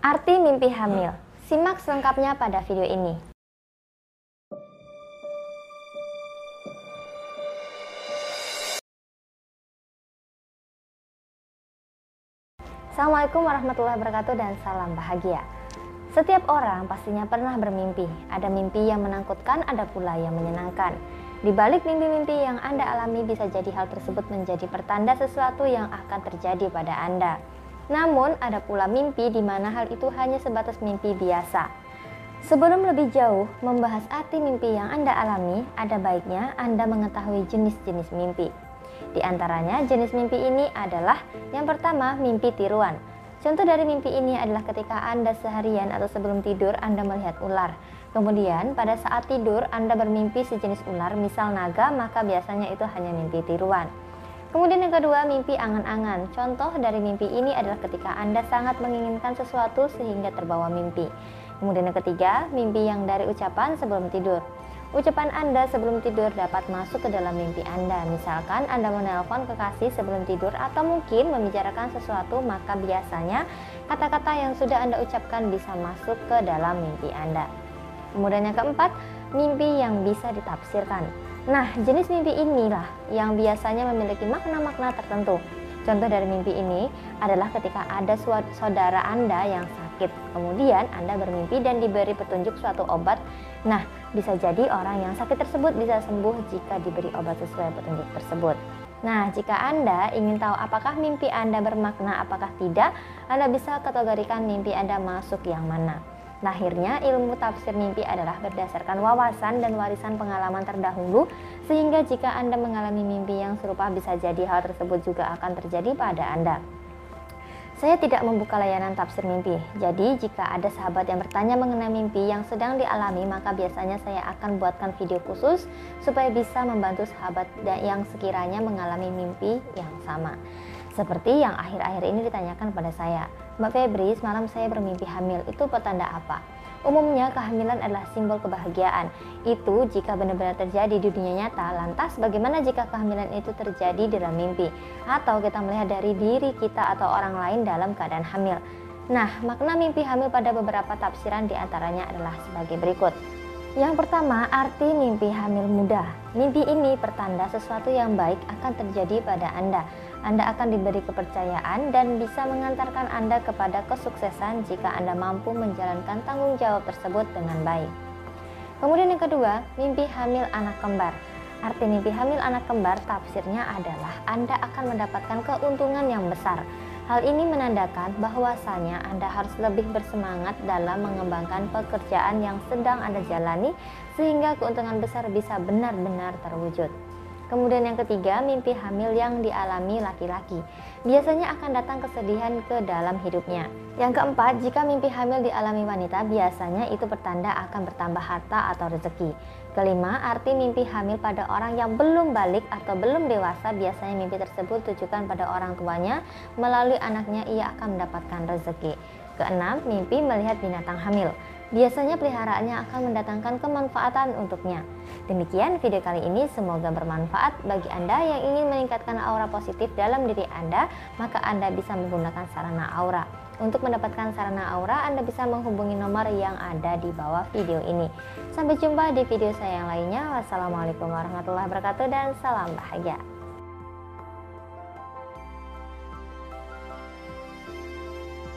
Arti mimpi hamil. Simak selengkapnya pada video ini. Assalamualaikum warahmatullahi wabarakatuh dan salam bahagia. Setiap orang pastinya pernah bermimpi. Ada mimpi yang menakutkan, ada pula yang menyenangkan. Di balik mimpi-mimpi yang Anda alami bisa jadi hal tersebut menjadi pertanda sesuatu yang akan terjadi pada Anda. Namun, ada pula mimpi di mana hal itu hanya sebatas mimpi biasa. Sebelum lebih jauh membahas arti mimpi yang Anda alami, ada baiknya Anda mengetahui jenis-jenis mimpi. Di antaranya, jenis mimpi ini adalah yang pertama, mimpi tiruan. Contoh dari mimpi ini adalah ketika Anda seharian atau sebelum tidur Anda melihat ular. Kemudian pada saat tidur Anda bermimpi sejenis ular, misal naga, maka biasanya itu hanya mimpi tiruan. Kemudian yang kedua, mimpi angan-angan. Contoh dari mimpi ini adalah ketika Anda sangat menginginkan sesuatu sehingga terbawa mimpi. Kemudian yang ketiga, mimpi yang dari ucapan sebelum tidur. Ucapan Anda sebelum tidur dapat masuk ke dalam mimpi Anda. Misalkan Anda menelpon kekasih sebelum tidur atau mungkin membicarakan sesuatu, maka biasanya kata-kata yang sudah Anda ucapkan bisa masuk ke dalam mimpi Anda. Kemudian yang keempat, mimpi yang bisa ditafsirkan. Nah, jenis mimpi inilah yang biasanya memiliki makna-makna tertentu. Contoh dari mimpi ini adalah ketika ada saudara Anda yang sakit. Kemudian Anda bermimpi dan diberi petunjuk suatu obat. Nah, bisa jadi orang yang sakit tersebut bisa sembuh jika diberi obat sesuai petunjuk tersebut. Nah, jika Anda ingin tahu apakah mimpi Anda bermakna apakah tidak, Anda bisa kategorikan mimpi Anda masuk yang mana. Lahirnya ilmu tafsir mimpi adalah berdasarkan wawasan dan warisan pengalaman terdahulu sehingga jika Anda mengalami mimpi yang serupa bisa jadi hal tersebut juga akan terjadi pada Anda. Saya tidak membuka layanan tafsir mimpi, jadi jika ada sahabat yang bertanya mengenai mimpi yang sedang dialami, maka biasanya saya akan buatkan video khusus supaya bisa membantu sahabat yang sekiranya mengalami mimpi yang sama. Seperti yang akhir-akhir ini ditanyakan pada saya, Mbak Febri, semalam saya bermimpi hamil, itu petanda apa? Umumnya kehamilan adalah simbol kebahagiaan. Itu jika benar-benar terjadi di dunia nyata. Lantas bagaimana jika kehamilan itu terjadi dalam mimpi? Atau kita melihat dari diri kita atau orang lain dalam keadaan hamil. Nah, makna mimpi hamil pada beberapa tafsiran di antaranya adalah sebagai berikut. Yang pertama, arti mimpi hamil muda. Mimpi ini pertanda sesuatu yang baik akan terjadi pada Anda anda akan diberi kepercayaan dan bisa mengantarkan Anda kepada kesuksesan jika Anda mampu menjalankan tanggung jawab tersebut dengan baik. Kemudian yang kedua, mimpi hamil anak kembar. Arti mimpi hamil anak kembar tafsirnya adalah Anda akan mendapatkan keuntungan yang besar. Hal ini menandakan bahwasanya Anda harus lebih bersemangat dalam mengembangkan pekerjaan yang sedang Anda jalani sehingga keuntungan besar bisa benar-benar terwujud. Kemudian yang ketiga, mimpi hamil yang dialami laki-laki. Biasanya akan datang kesedihan ke dalam hidupnya. Yang keempat, jika mimpi hamil dialami wanita, biasanya itu pertanda akan bertambah harta atau rezeki. Kelima, arti mimpi hamil pada orang yang belum balik atau belum dewasa, biasanya mimpi tersebut tujukan pada orang tuanya, melalui anaknya ia akan mendapatkan rezeki. Keenam, mimpi melihat binatang hamil. Biasanya peliharaannya akan mendatangkan kemanfaatan untuknya. Demikian video kali ini semoga bermanfaat bagi Anda yang ingin meningkatkan aura positif dalam diri Anda, maka Anda bisa menggunakan sarana aura. Untuk mendapatkan sarana aura, Anda bisa menghubungi nomor yang ada di bawah video ini. Sampai jumpa di video saya yang lainnya. Wassalamualaikum warahmatullahi wabarakatuh dan salam bahagia.